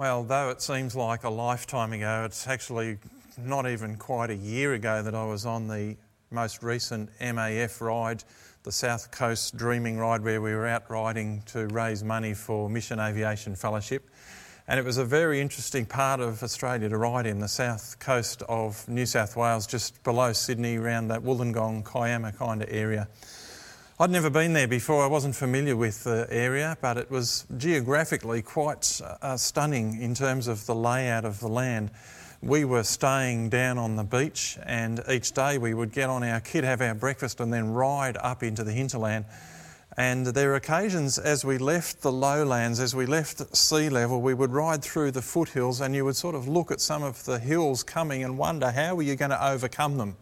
Well, though it seems like a lifetime ago, it's actually not even quite a year ago that I was on the most recent MAF ride, the South Coast Dreaming Ride, where we were out riding to raise money for Mission Aviation Fellowship. And it was a very interesting part of Australia to ride in, the south coast of New South Wales, just below Sydney, around that Wollongong, Kiama kind of area. I'd never been there before, I wasn't familiar with the area, but it was geographically quite uh, stunning in terms of the layout of the land. We were staying down on the beach, and each day we would get on our kit, have our breakfast, and then ride up into the hinterland. And there were occasions as we left the lowlands, as we left sea level, we would ride through the foothills, and you would sort of look at some of the hills coming and wonder how are you going to overcome them.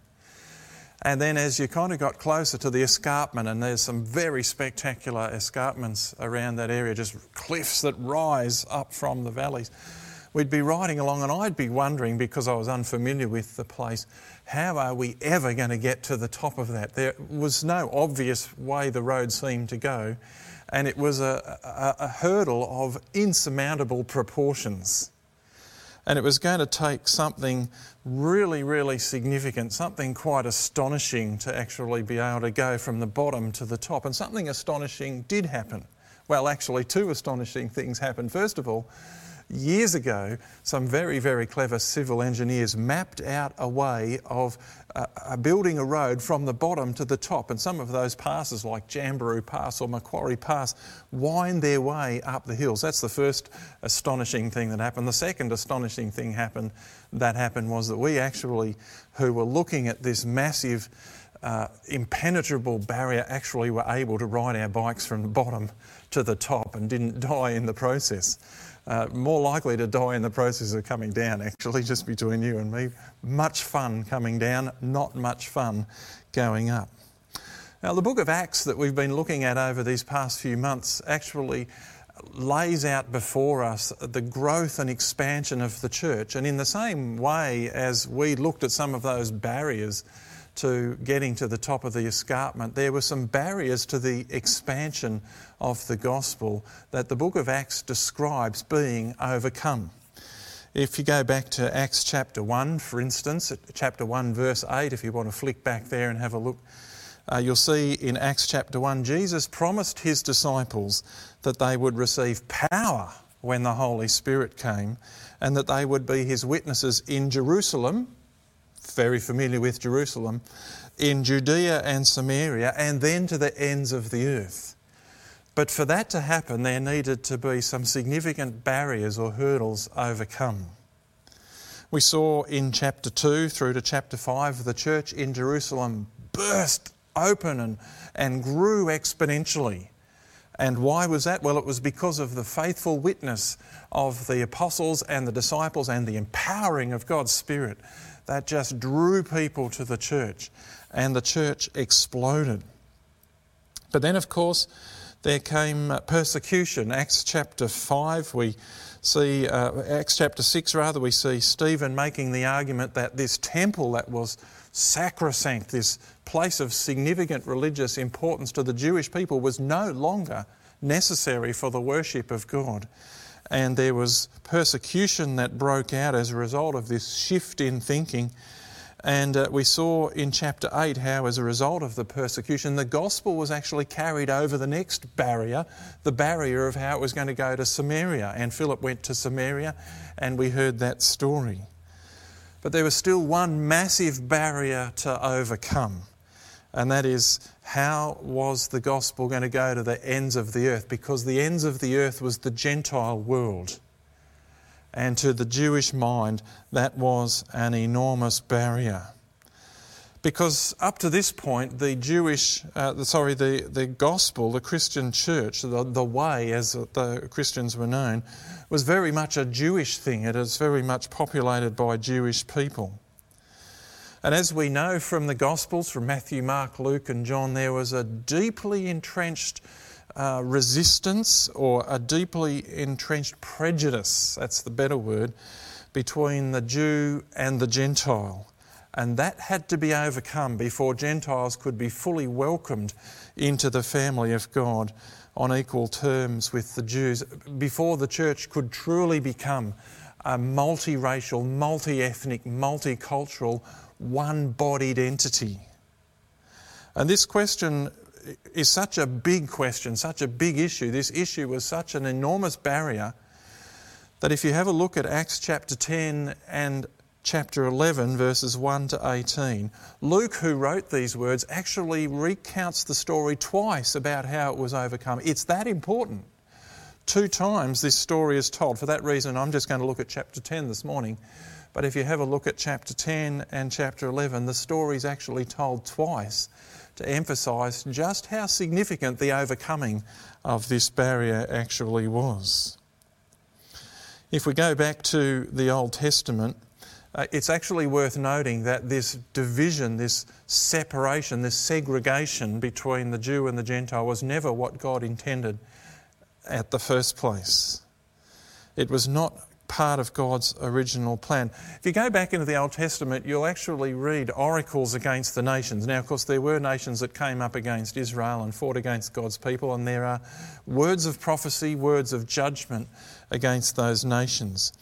And then as you kind of got closer to the escarpment, and there's some very spectacular escarpments around that area, just cliffs that rise up from the valleys, we'd be riding along, and I'd be wondering, because I was unfamiliar with the place, how are we ever going to get to the top of that? There was no obvious way the road seemed to go, and it was a, a, a hurdle of insurmountable proportions. And it was going to take something really, really significant, something quite astonishing to actually be able to go from the bottom to the top. And something astonishing did happen. Well, actually, two astonishing things happened. First of all, years ago, some very, very clever civil engineers mapped out a way of uh, uh, building a road from the bottom to the top. And some of those passes, like Jamberoo Pass or Macquarie Pass, wind their way up the hills. That's the first astonishing thing that happened. The second astonishing thing happened that happened was that we actually, who were looking at this massive uh, impenetrable barrier, actually were able to ride our bikes from the bottom to the top and didn't die in the process. Uh, more likely to die in the process of coming down, actually, just between you and me. Much fun coming down, not much fun going up. Now, the book of Acts that we've been looking at over these past few months actually lays out before us the growth and expansion of the church. And in the same way as we looked at some of those barriers to getting to the top of the escarpment, there were some barriers to the expansion of the gospel that the book of Acts describes being overcome. If you go back to Acts chapter 1, for instance, chapter 1, verse 8, if you want to flick back there and have a look, uh, you'll see in Acts chapter 1, Jesus promised his disciples that they would receive power when the Holy Spirit came and that they would be his witnesses in Jerusalem very familiar with Jerusalem, in Judea and Samaria, and then to the ends of the earth. But for that to happen, there needed to be some significant barriers or hurdles overcome. We saw in chapter 2 through to chapter 5 the church in Jerusalem burst open and, and grew exponentially. And why was that? Well, it was because of the faithful witness of the apostles and the disciples and the empowering of God's Spirit that just drew people to the church, and the church exploded. But then, of course, there came persecution. Acts chapter 5, we see, uh, Acts chapter 6 rather, we see Stephen making the argument that this temple that was sacrosanct, this place of significant religious importance to the Jewish people, was no longer necessary for the worship of God and there was persecution that broke out as a result of this shift in thinking. And uh, we saw in chapter 8 how, as a result of the persecution, the gospel was actually carried over the next barrier, the barrier of how it was going to go to Samaria. And Philip went to Samaria, and we heard that story. But there was still one massive barrier to overcome, and that is how was the gospel going to go to the ends of the earth? Because the ends of the earth was the Gentile world. And to the Jewish mind, that was an enormous barrier. Because up to this point, the Jewish, uh, sorry, the, the gospel, the Christian church, the, the way as the Christians were known, was very much a Jewish thing. It is very much populated by Jewish people. And as we know from the Gospels, from Matthew, Mark, Luke, and John, there was a deeply entrenched uh, resistance or a deeply entrenched prejudice, that's the better word, between the Jew and the Gentile. And that had to be overcome before Gentiles could be fully welcomed into the family of God on equal terms with the Jews before the church could truly become a multiracial, multi ethnic, multicultural, one bodied entity. And this question is such a big question, such a big issue. This issue was such an enormous barrier that if you have a look at Acts chapter 10 and chapter 11, verses 1 to 18, Luke, who wrote these words, actually recounts the story twice about how it was overcome. It's that important. Two times this story is told. For that reason, I'm just going to look at chapter 10 this morning. But if you have a look at chapter 10 and chapter 11, the story is actually told twice to emphasise just how significant the overcoming of this barrier actually was. If we go back to the Old Testament, uh, it's actually worth noting that this division, this separation, this segregation between the Jew and the Gentile was never what God intended at the first place. It was not part of God's original plan. If you go back into the Old Testament, you'll actually read oracles against the nations. Now, of course, there were nations that came up against Israel and fought against God's people, and there are words of prophecy, words of judgment against those nations.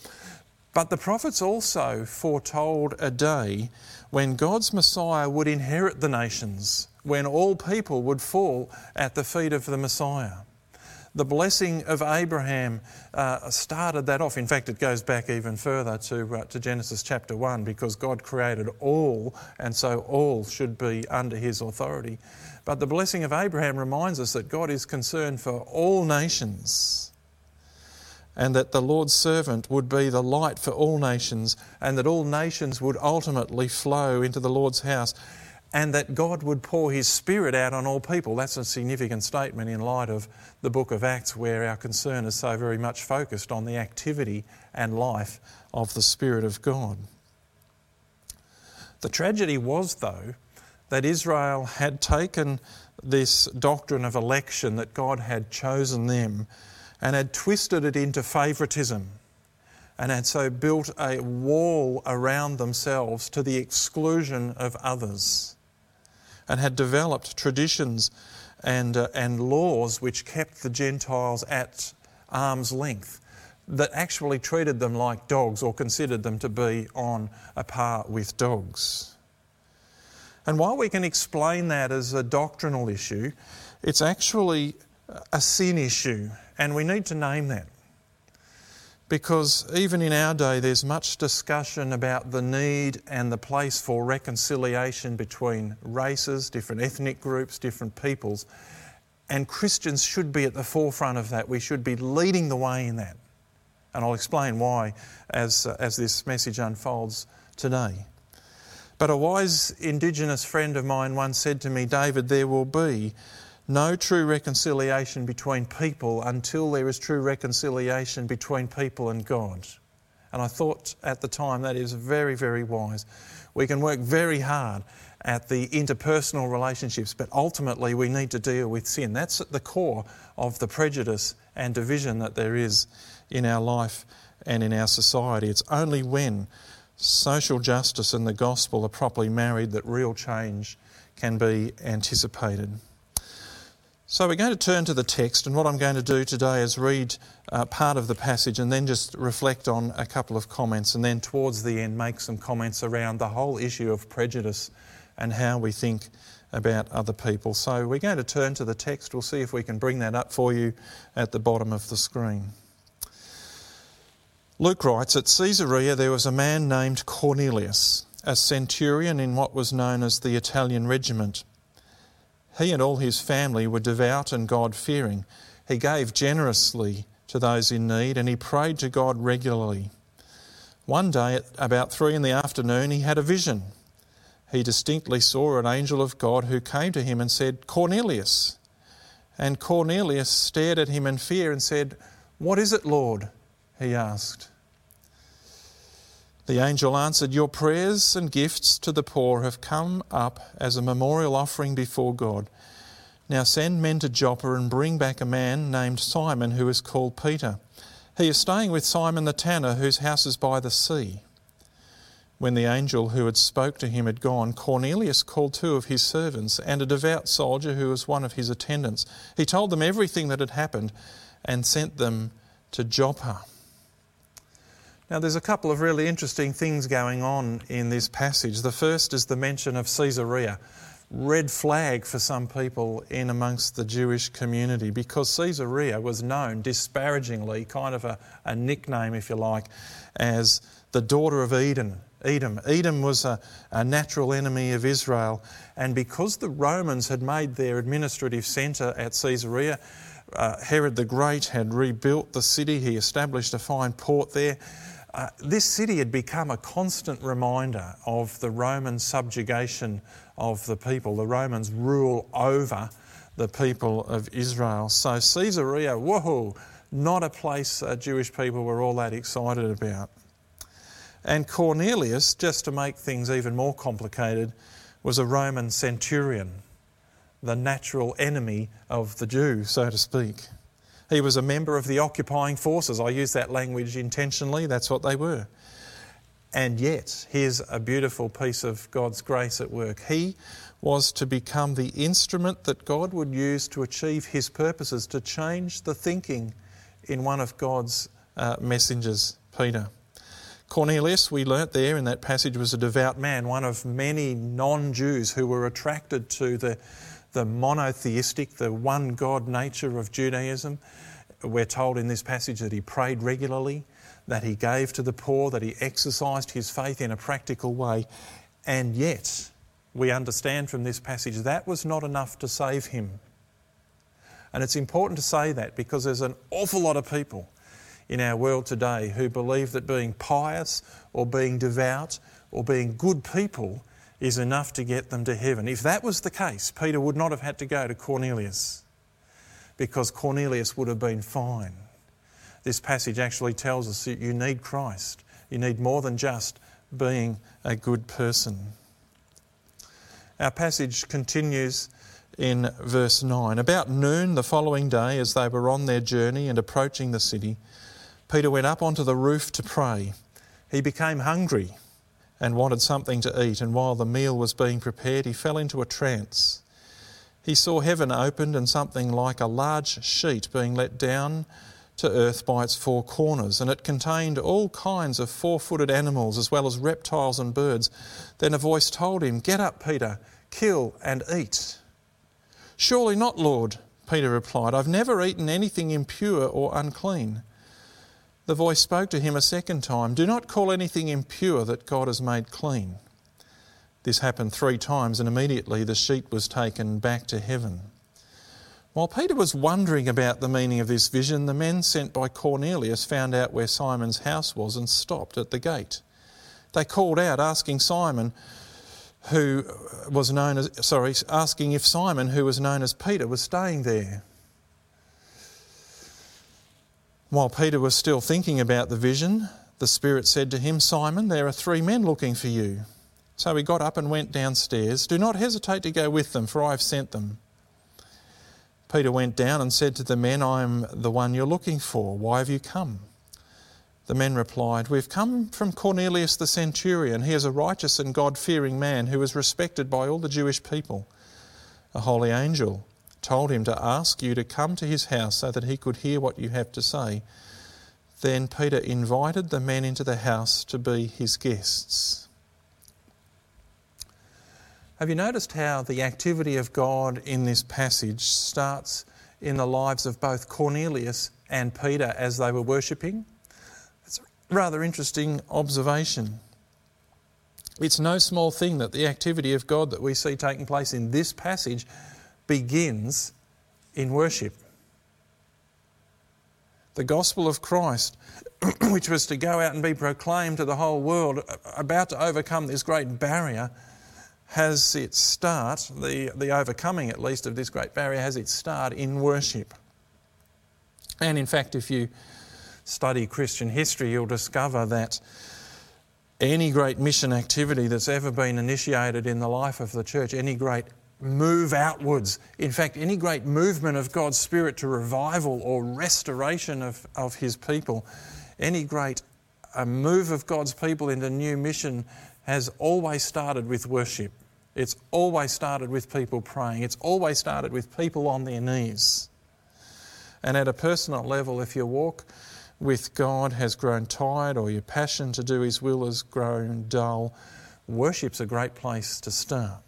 But the prophets also foretold a day when God's Messiah would inherit the nations, when all people would fall at the feet of the Messiah. The blessing of Abraham uh, started that off. In fact, it goes back even further to, uh, to Genesis chapter 1 because God created all, and so all should be under his authority. But the blessing of Abraham reminds us that God is concerned for all nations and that the Lord's servant would be the light for all nations, and that all nations would ultimately flow into the Lord's house and that God would pour His Spirit out on all people. That's a significant statement in light of the book of Acts, where our concern is so very much focused on the activity and life of the Spirit of God. The tragedy was, though, that Israel had taken this doctrine of election, that God had chosen them, and had twisted it into favouritism and had so built a wall around themselves to the exclusion of others and had developed traditions and, uh, and laws which kept the Gentiles at arm's length, that actually treated them like dogs or considered them to be on a par with dogs. And while we can explain that as a doctrinal issue, it's actually a sin issue, and we need to name that because even in our day, there's much discussion about the need and the place for reconciliation between races, different ethnic groups, different peoples. And Christians should be at the forefront of that. We should be leading the way in that. And I'll explain why as, uh, as this message unfolds today. But a wise Indigenous friend of mine once said to me, David, there will be no true reconciliation between people until there is true reconciliation between people and God. And I thought at the time that is very, very wise. We can work very hard at the interpersonal relationships, but ultimately we need to deal with sin. That's at the core of the prejudice and division that there is in our life and in our society. It's only when social justice and the gospel are properly married that real change can be anticipated. So we're going to turn to the text, and what I'm going to do today is read uh, part of the passage and then just reflect on a couple of comments, and then towards the end make some comments around the whole issue of prejudice and how we think about other people. So we're going to turn to the text. We'll see if we can bring that up for you at the bottom of the screen. Luke writes At Caesarea there was a man named Cornelius, a centurion in what was known as the Italian regiment he and all his family were devout and God fearing. He gave generously to those in need and he prayed to God regularly. One day, at about three in the afternoon, he had a vision. He distinctly saw an angel of God who came to him and said, Cornelius. And Cornelius stared at him in fear and said, What is it, Lord? he asked. The angel answered, Your prayers and gifts to the poor have come up as a memorial offering before God. Now send men to Joppa and bring back a man named Simon who is called Peter. He is staying with Simon the tanner, whose house is by the sea. When the angel who had spoke to him had gone, Cornelius called two of his servants and a devout soldier who was one of his attendants. He told them everything that had happened and sent them to Joppa. Now, there's a couple of really interesting things going on in this passage. The first is the mention of Caesarea. Red flag for some people in amongst the Jewish community because Caesarea was known disparagingly, kind of a, a nickname, if you like, as the daughter of Eden. Edom. Edom was a, a, natural enemy of Israel, and because the Romans had made their administrative centre at Caesarea, uh, Herod the Great had rebuilt the city, he established a fine port there. Uh, this city had become a constant reminder of the Roman subjugation of the people, the Romans' rule over the people of Israel. So, Caesarea, whoa, not a place uh, Jewish people were all that excited about. And Cornelius, just to make things even more complicated, was a Roman centurion, the natural enemy of the Jew, so to speak. He was a member of the occupying forces. I use that language intentionally, that's what they were. And yet, here's a beautiful piece of God's grace at work. He was to become the instrument that God would use to achieve his purposes, to change the thinking in one of God's uh, messengers, Peter. Cornelius, we learnt there in that passage, was a devout man, one of many non Jews who were attracted to the the monotheistic, the one God nature of Judaism. We're told in this passage that he prayed regularly, that he gave to the poor, that he exercised his faith in a practical way. And yet, we understand from this passage that was not enough to save him. And it's important to say that because there's an awful lot of people in our world today who believe that being pious or being devout or being good people is enough to get them to heaven. If that was the case, Peter would not have had to go to Cornelius because Cornelius would have been fine. This passage actually tells us that you need Christ. You need more than just being a good person. Our passage continues in verse 9. About noon the following day, as they were on their journey and approaching the city, Peter went up onto the roof to pray. He became hungry and wanted something to eat, and while the meal was being prepared, he fell into a trance. He saw heaven opened and something like a large sheet being let down to earth by its four corners, and it contained all kinds of four footed animals as well as reptiles and birds. Then a voice told him, Get up, Peter, kill and eat. Surely not, Lord, Peter replied. I've never eaten anything impure or unclean. The voice spoke to him a second time Do not call anything impure that God has made clean. This happened three times, and immediately the sheet was taken back to heaven. While Peter was wondering about the meaning of this vision, the men sent by Cornelius found out where Simon's house was and stopped at the gate. They called out, asking Simon, who was known as, sorry, asking if Simon, who was known as Peter, was staying there. While Peter was still thinking about the vision, the Spirit said to him, Simon, there are three men looking for you. So he got up and went downstairs. Do not hesitate to go with them, for I have sent them. Peter went down and said to the men, I am the one you're looking for. Why have you come? The men replied, We've come from Cornelius the centurion. He is a righteous and God fearing man who is respected by all the Jewish people. A holy angel told him to ask you to come to his house so that he could hear what you have to say. Then Peter invited the men into the house to be his guests. Have you noticed how the activity of God in this passage starts in the lives of both Cornelius and Peter as they were worshipping? It's a rather interesting observation. It's no small thing that the activity of God that we see taking place in this passage begins in worship. The gospel of Christ, which was to go out and be proclaimed to the whole world, about to overcome this great barrier, has its start, the, the overcoming at least of this great barrier, has its start in worship. And in fact, if you study Christian history, you'll discover that any great mission activity that's ever been initiated in the life of the church, any great move outwards. In fact, any great movement of God's Spirit to revival or restoration of, of His people, any great a move of God's people into new mission has always started with worship. It's always started with people praying. It's always started with people on their knees. And at a personal level, if your walk with God has grown tired or your passion to do His will has grown dull, worship's a great place to start.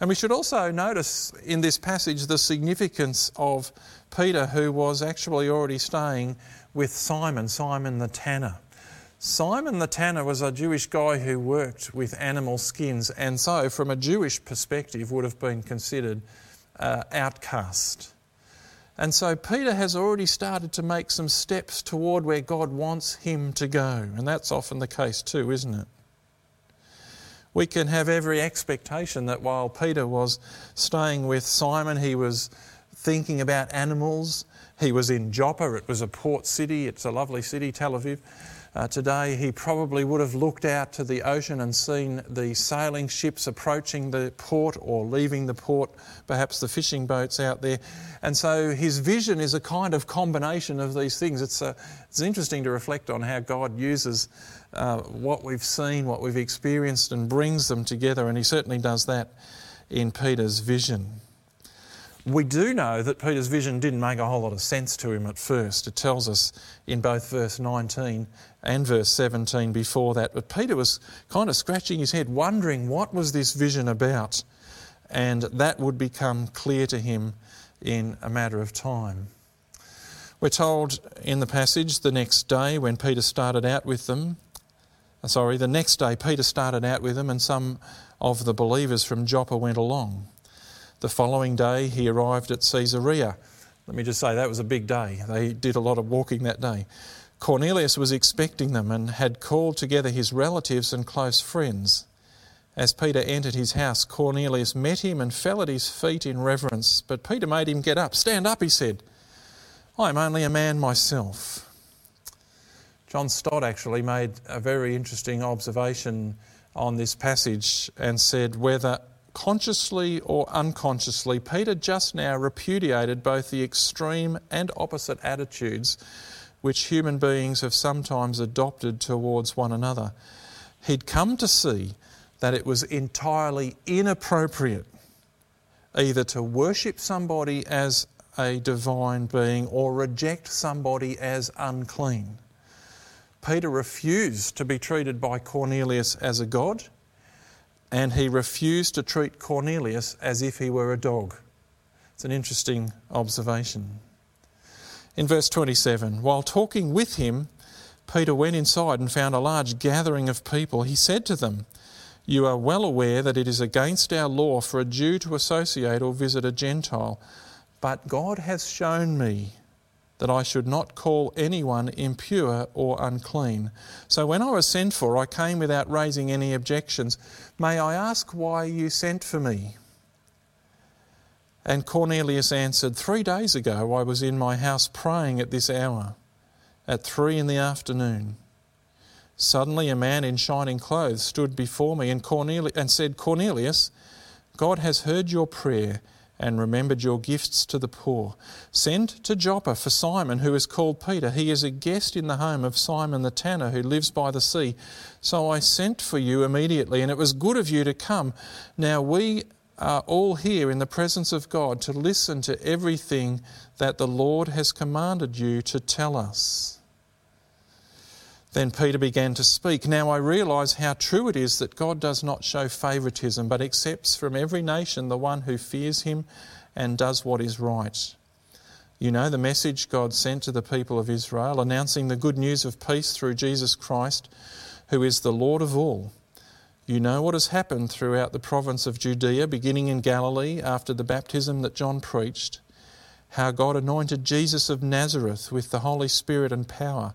And we should also notice in this passage the significance of Peter, who was actually already staying with Simon, Simon the tanner. Simon the tanner was a Jewish guy who worked with animal skins, and so, from a Jewish perspective, would have been considered uh, outcast. And so Peter has already started to make some steps toward where God wants him to go. And that's often the case too, isn't it? We can have every expectation that while Peter was staying with Simon, he was thinking about animals. He was in Joppa, it was a port city, it's a lovely city, Tel Aviv uh, today, he probably would have looked out to the ocean and seen the sailing ships approaching the port or leaving the port, perhaps the fishing boats out there. And so his vision is a kind of combination of these things. It's, a, uh, it's interesting to reflect on how God uses uh, what we've seen, what we've experienced, and brings them together. And he certainly does that in Peter's vision. We do know that Peter's vision didn't make a whole lot of sense to him at first. It tells us in both verse 19 and verse 17 before that. But Peter was kind of scratching his head, wondering what was this vision about. And that would become clear to him in a matter of time. We're told in the passage the next day when Peter started out with them, sorry, the next day Peter started out with them and some of the believers from Joppa went along. The following day, he arrived at Caesarea. Let me just say that was a big day. They did a lot of walking that day. Cornelius was expecting them and had called together his relatives and close friends. As Peter entered his house, Cornelius met him and fell at his feet in reverence. But Peter made him get up. Stand up, he said. I am only a man myself. John Stott actually made a very interesting observation on this passage and said whether consciously or unconsciously, Peter just now repudiated both the extreme and opposite attitudes which human beings have sometimes adopted towards one another. He'd come to see that it was entirely inappropriate either to worship somebody as a divine being or reject somebody as unclean. Peter refused to be treated by Cornelius as a god and he refused to treat Cornelius as if he were a dog. It's an interesting observation. In verse 27, while talking with him, Peter went inside and found a large gathering of people. He said to them, You are well aware that it is against our law for a Jew to associate or visit a Gentile, but God has shown me that I should not call anyone impure or unclean. So when I was sent for, I came without raising any objections. May I ask why you sent for me? And Cornelius answered, Three days ago I was in my house praying at this hour, at three in the afternoon. Suddenly a man in shining clothes stood before me and, Cornelius, and said, Cornelius, God has heard your prayer and remembered your gifts to the poor. Send to Joppa for Simon, who is called Peter. He is a guest in the home of Simon the tanner, who lives by the sea. So I sent for you immediately, and it was good of you to come. Now we are all here in the presence of God to listen to everything that the Lord has commanded you to tell us. Then Peter began to speak. Now I realize how true it is that God does not show favoritism, but accepts from every nation the one who fears him and does what is right. You know the message God sent to the people of Israel, announcing the good news of peace through Jesus Christ, who is the Lord of all. You know what has happened throughout the province of Judea, beginning in Galilee after the baptism that John preached, how God anointed Jesus of Nazareth with the Holy Spirit and power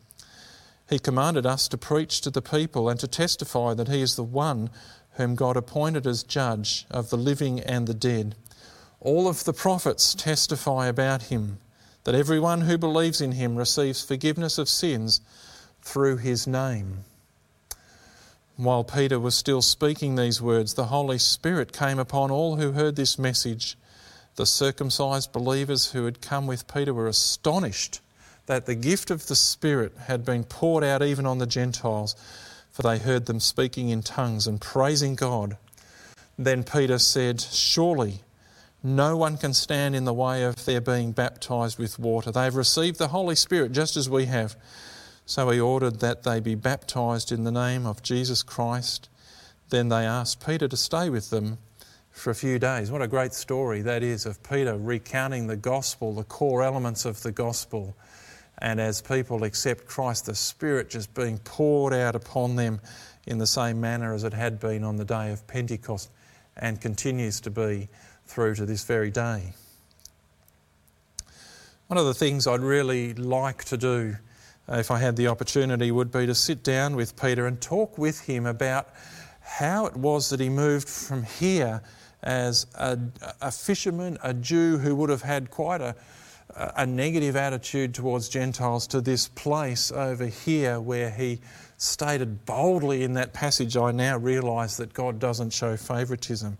He commanded us to preach to the people and to testify that he is the one whom God appointed as judge of the living and the dead. All of the prophets testify about him, that everyone who believes in him receives forgiveness of sins through his name. While Peter was still speaking these words, the Holy Spirit came upon all who heard this message. The circumcised believers who had come with Peter were astonished that the gift of the Spirit had been poured out even on the Gentiles, for they heard them speaking in tongues and praising God. Then Peter said, Surely no one can stand in the way of their being baptized with water. They have received the Holy Spirit just as we have. So he ordered that they be baptized in the name of Jesus Christ. Then they asked Peter to stay with them for a few days. What a great story that is of Peter recounting the gospel, the core elements of the gospel and as people accept Christ, the Spirit just being poured out upon them in the same manner as it had been on the day of Pentecost and continues to be through to this very day. One of the things I'd really like to do uh, if I had the opportunity would be to sit down with Peter and talk with him about how it was that he moved from here as a, a fisherman, a Jew who would have had quite a, a negative attitude towards Gentiles to this place over here where he stated boldly in that passage, I now realise that God doesn't show favouritism.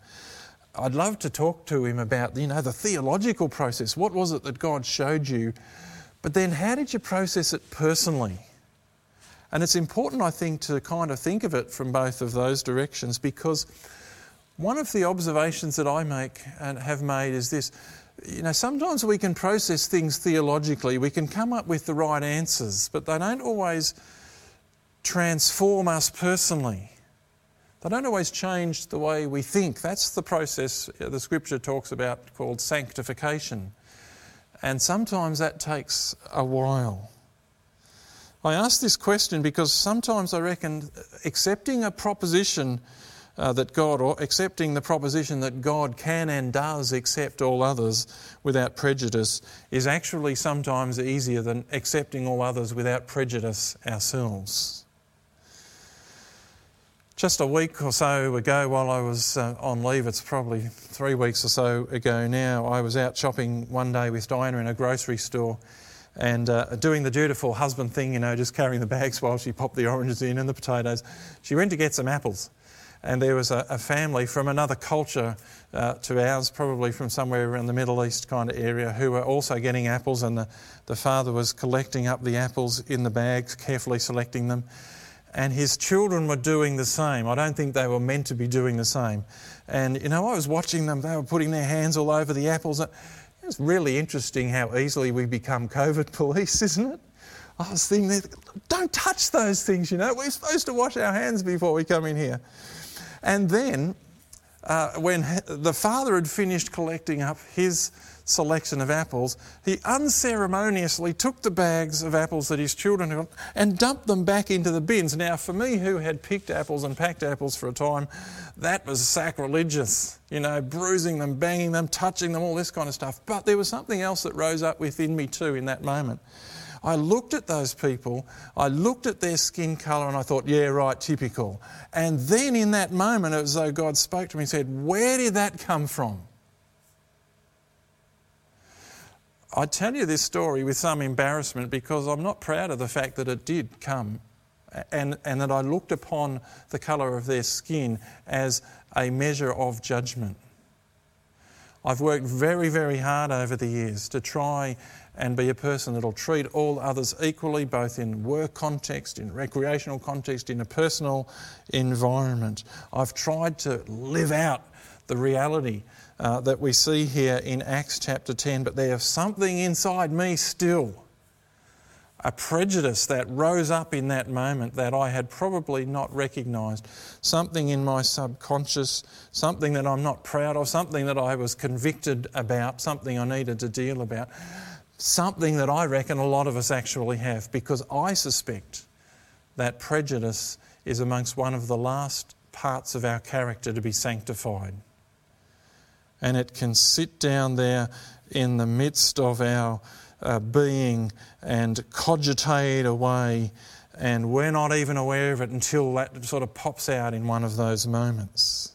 I'd love to talk to him about, you know, the theological process. What was it that God showed you? But then how did you process it personally? And it's important, I think, to kind of think of it from both of those directions because one of the observations that I make and have made is this you know, sometimes we can process things theologically, we can come up with the right answers, but they don't always transform us personally. They don't always change the way we think. That's the process uh, the scripture talks about called sanctification. And sometimes that takes a while. I ask this question because sometimes I reckon accepting a proposition uh, that God, or accepting the proposition that God can and does accept all others without prejudice, is actually sometimes easier than accepting all others without prejudice ourselves. Just a week or so ago, while I was uh, on leave, it's probably three weeks or so ago now, I was out shopping one day with Diana in a grocery store and uh, doing the dutiful husband thing, you know, just carrying the bags while she popped the oranges in and the potatoes. She went to get some apples and there was a, a family from another culture uh, to ours, probably from somewhere around the Middle East kind of area, who were also getting apples, and the, the father was collecting up the apples in the bags, carefully selecting them. And his children were doing the same. I don't think they were meant to be doing the same. And, you know, I was watching them, they were putting their hands all over the apples. It's really interesting how easily we become COVID police, isn't it? I was thinking, don't touch those things, you know. We're supposed to wash our hands before we come in here. And then, uh, when the father had finished collecting up his selection of apples, he unceremoniously took the bags of apples that his children had and dumped them back into the bins. Now, for me, who had picked apples and packed apples for a time, that was sacrilegious. You know, bruising them, banging them, touching them, all this kind of stuff. But there was something else that rose up within me too in that moment. I looked at those people, I looked at their skin colour, and I thought, yeah, right, typical. And then in that moment, it was as though God spoke to me and said, Where did that come from? I tell you this story with some embarrassment because I'm not proud of the fact that it did come and, and that I looked upon the colour of their skin as a measure of judgment. I've worked very, very hard over the years to try and be a person that'll treat all others equally, both in work context, in recreational context, in a personal environment. I've tried to live out the reality uh, that we see here in Acts chapter 10, but there's something inside me still. A prejudice that rose up in that moment that I had probably not recognised. Something in my subconscious, something that I'm not proud of, something that I was convicted about, something I needed to deal about something that I reckon a lot of us actually have because I suspect that prejudice is amongst one of the last parts of our character to be sanctified. And it can sit down there in the midst of our uh, being and cogitate away and we're not even aware of it until that sort of pops out in one of those moments.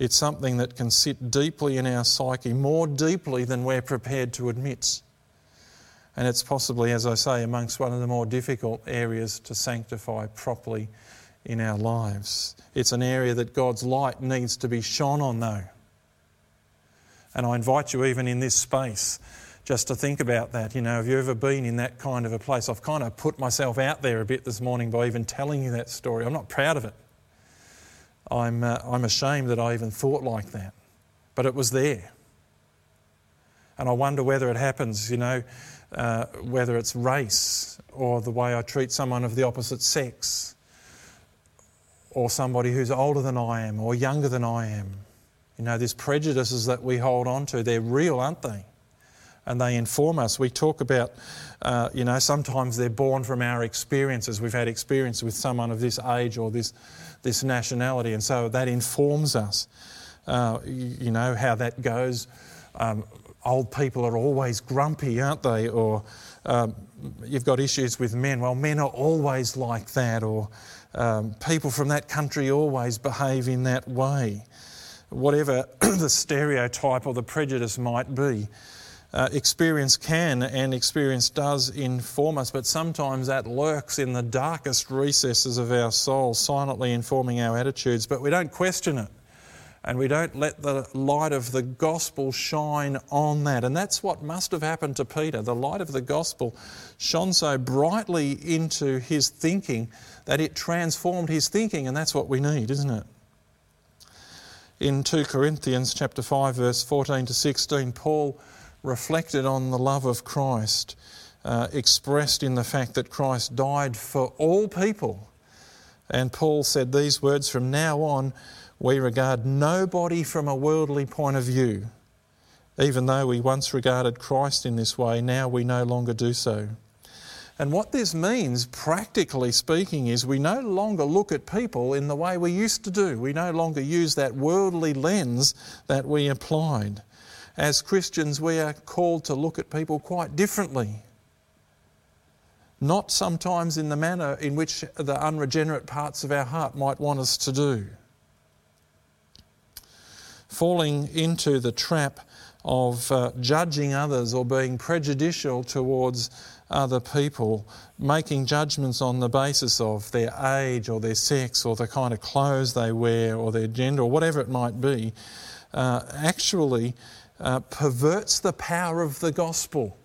It's something that can sit deeply in our psyche, more deeply than we're prepared to admit. And it's possibly, as I say, amongst one of the more difficult areas to sanctify properly in our lives. It's an area that God's light needs to be shone on, though. And I invite you, even in this space, just to think about that. You know, have you ever been in that kind of a place? I've kind of put myself out there a bit this morning by even telling you that story. I'm not proud of it. I'm, uh, I'm ashamed that I even thought like that. But it was there. And I wonder whether it happens, you know, uh, whether it's race or the way I treat someone of the opposite sex or somebody who's older than I am or younger than I am. You know, these prejudices that we hold on to, they're real, aren't they? And they inform us. We talk about, uh, you know, sometimes they're born from our experiences. We've had experience with someone of this age or this, this nationality, and so that informs us. Uh, you know, how that goes. Um, old people are always grumpy, aren't they? Or um, you've got issues with men. Well, men are always like that. Or um, people from that country always behave in that way. Whatever the stereotype or the prejudice might be, uh, experience can and experience does inform us, but sometimes that lurks in the darkest recesses of our soul, silently informing our attitudes, but we don't question it. And we don't let the light of the gospel shine on that. And that's what must have happened to Peter. The light of the gospel shone so brightly into his thinking that it transformed his thinking, and that's what we need, isn't it? In 2 Corinthians chapter 5 verse 14 to 16, Paul reflected on the love of Christ, uh, expressed in the fact that Christ died for all people. And Paul said these words From now on, we regard nobody from a worldly point of view. Even though we once regarded Christ in this way, now we no longer do so. And what this means, practically speaking, is we no longer look at people in the way we used to do. We no longer use that worldly lens that we applied. As Christians, we are called to look at people quite differently. Not sometimes in the manner in which the unregenerate parts of our heart might want us to do. Falling into the trap of uh, judging others or being prejudicial towards other people, making judgments on the basis of their age or their sex or the kind of clothes they wear or their gender or whatever it might be, uh, actually uh, perverts the power of the gospel.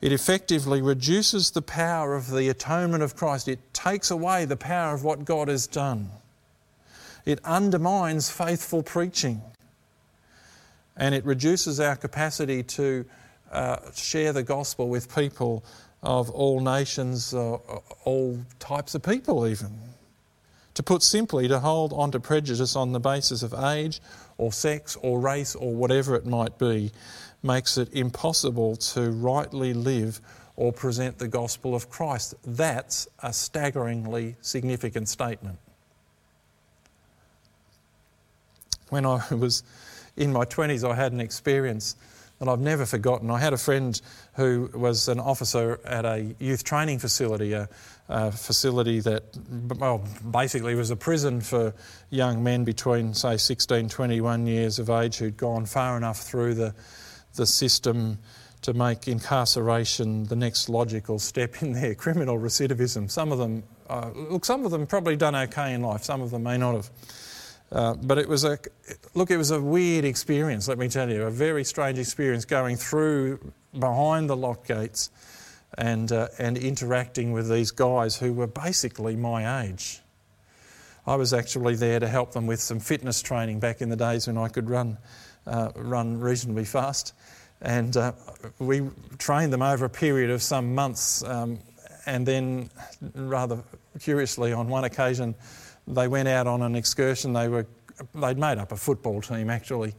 It effectively reduces the power of the atonement of Christ. It takes away the power of what God has done. It undermines faithful preaching. And it reduces our capacity to uh, share the gospel with people of all nations, uh, all types of people, even. To put simply, to hold on to prejudice on the basis of age or sex or race or whatever it might be makes it impossible to rightly live or present the gospel of Christ. That's a staggeringly significant statement. When I was in my 20s, I had an experience that I've never forgotten. I had a friend who was an officer at a youth training facility, a, a, facility that, well, basically was a prison for young men between, say, 16, 21 years of age who'd gone far enough through the, the system to make incarceration the next logical step in their criminal recidivism. Some of them, uh, look, some of them probably done okay in life, some of them may not have. Uh, but it was a look. It was a weird experience. Let me tell you, a very strange experience going through behind the lock gates, and uh, and interacting with these guys who were basically my age. I was actually there to help them with some fitness training back in the days when I could run uh, run reasonably fast, and uh, we trained them over a period of some months, um, and then rather curiously, on one occasion they went out on an excursion. They were, they'd made up a football team actually,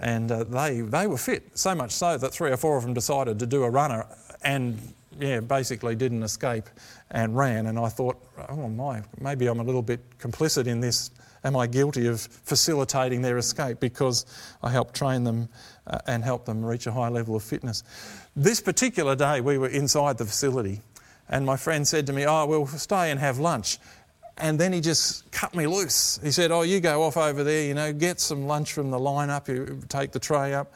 and uh, they, they were fit, so much so that three or four of them decided to do a runner and yeah, basically didn't escape and ran. And I thought, oh my, maybe I'm a little bit complicit in this. Am I guilty of facilitating their escape because I helped train them uh, and help them reach a high level of fitness? This particular day, we were inside the facility, and my friend said to me, Oh, we'll stay and have lunch. And then he just cut me loose. He said, Oh, you go off over there, you know, get some lunch from the line up, you take the tray up,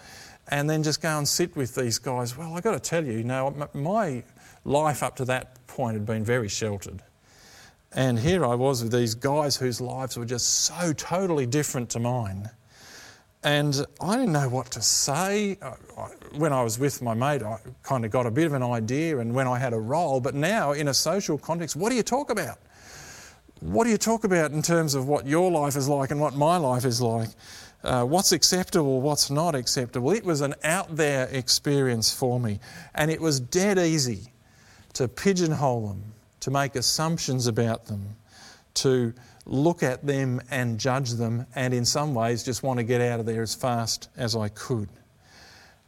and then just go and sit with these guys. Well, I've got to tell you, know, my life up to that point had been very sheltered. And here I was with these guys whose lives were just so totally different to mine. And I didn't know what to say. When I was with my mate, I kind of got a bit of an idea, and when I had a role. But now, in a social context, what do you talk about? what do you talk about in terms of what your life is like and what my life is like? Uh, what's acceptable, what's not acceptable? It was an out there experience for me, and it was dead easy to pigeonhole them, to make assumptions about them, to look at them and judge them, and in some ways just want to get out of there as fast as I could.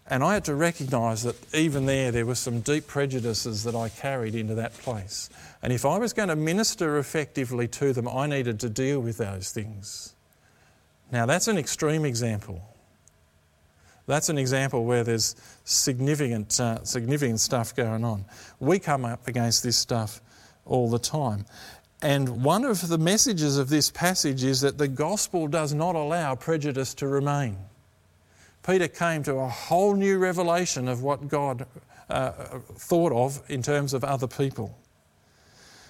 And I had to recognise that even there, there were some deep prejudices that I carried into that place. And if I was going to minister effectively to them, I needed to deal with those things. Now, that's an extreme example. That's an example where there's significant, uh, significant stuff going on. We come up against this stuff all the time. And one of the messages of this passage is that the gospel does not allow prejudice to remain. Peter came to a whole new revelation of what God uh, thought of in terms of other people.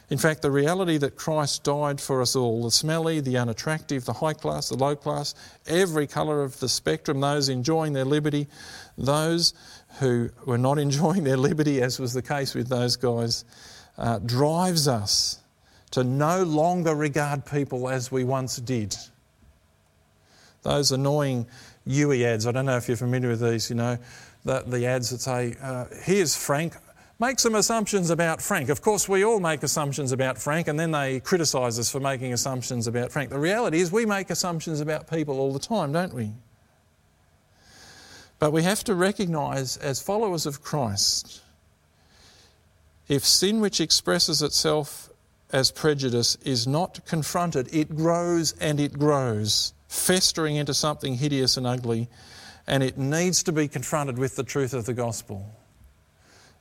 In fact, the reality that Christ died for us all the smelly, the unattractive, the high class, the low class, every colour of the spectrum, those enjoying their liberty, those who were not enjoying their liberty, as was the case with those guys, uh, drives us to no longer regard people as we once did. Those annoying Youi ads. I don't know if you're familiar with these, you know, the, the ads that say, uh, here's Frank, make some assumptions about Frank. Of course, we all make assumptions about Frank, and then they criticise us for making assumptions about Frank. The reality is, we make assumptions about people all the time, don't we? But we have to recognise, as followers of Christ, if sin which expresses itself as prejudice is not confronted, it grows and it grows festering into something hideous and ugly, and it needs to be confronted with the truth of the gospel.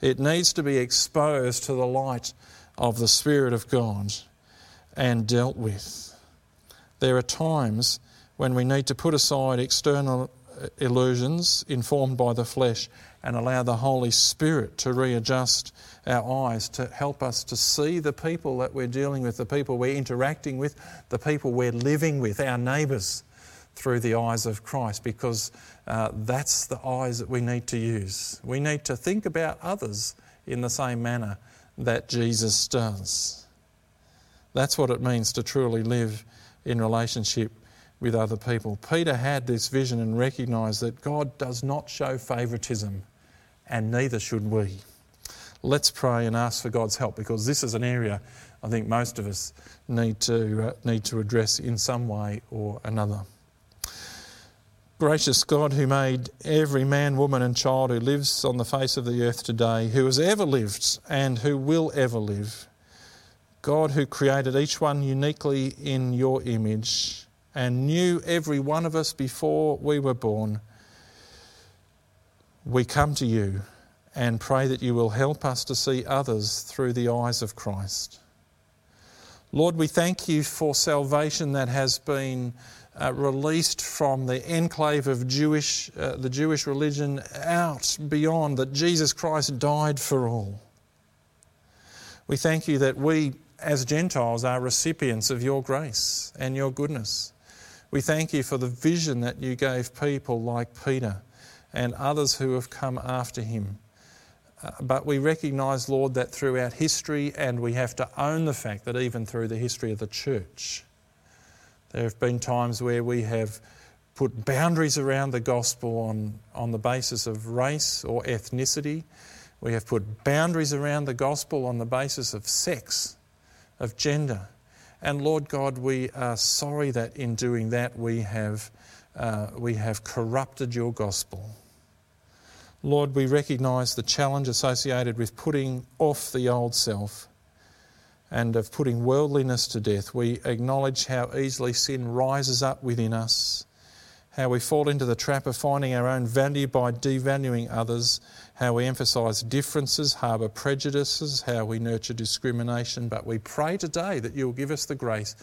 It needs to be exposed to the light of the Spirit of God and dealt with. There are times when we need to put aside external uh, illusions informed by the flesh and allow the Holy Spirit to readjust our eyes to help us to see the people that we're dealing with, the people we're interacting with, the people we're living with, our neighbours, through the eyes of Christ, because uh, that's the eyes that we need to use. We need to think about others in the same manner that Jesus does. That's what it means to truly live in relationship with other people. Peter had this vision and recognised that God does not show favouritism, and neither should we. Let's pray and ask for God's help because this is an area I think most of us need to, uh, need to address in some way or another. Gracious God, who made every man, woman, and child who lives on the face of the earth today, who has ever lived and who will ever live, God, who created each one uniquely in your image and knew every one of us before we were born, we come to you and pray that you will help us to see others through the eyes of Christ. Lord, we thank you for salvation that has been uh, released from the enclave of Jewish, uh, the Jewish religion out beyond that Jesus Christ died for all. We thank you that we, as Gentiles, are recipients of your grace and your goodness. We thank you for the vision that you gave people like Peter and others who have come after him uh, but we recognise, Lord, that throughout history, and we have to own the fact that even through the history of the church, there have been times where we have put boundaries around the gospel on, on the basis of race or ethnicity. We have put boundaries around the gospel on the basis of sex, of gender. And Lord God, we are sorry that in doing that we have, uh, we have corrupted your gospel. Lord, we recognise the challenge associated with putting off the old self and of putting worldliness to death. We acknowledge how easily sin rises up within us, how we fall into the trap of finding our own value by devaluing others, how we emphasise differences, harbour prejudices, how we nurture discrimination. But we pray today that you'll give us the grace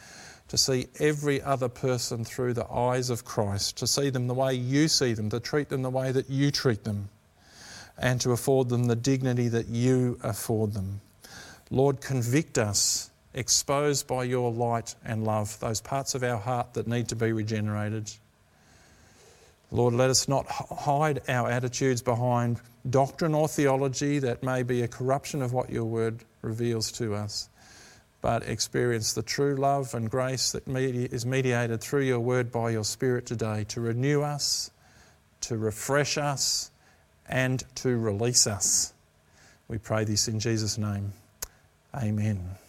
to see every other person through the eyes of Christ, to see them the way you see them, to treat them the way that you treat them and to afford them the dignity that you afford them. Lord, convict us, expose by your light and love those parts of our heart that need to be regenerated. Lord, let us not hide our attitudes behind doctrine or theology that may be a corruption of what your word reveals to us, but experience the true love and grace that is mediated through your word by your Spirit today to renew us, to refresh us, and to release us. We pray this in Jesus' name. Amen.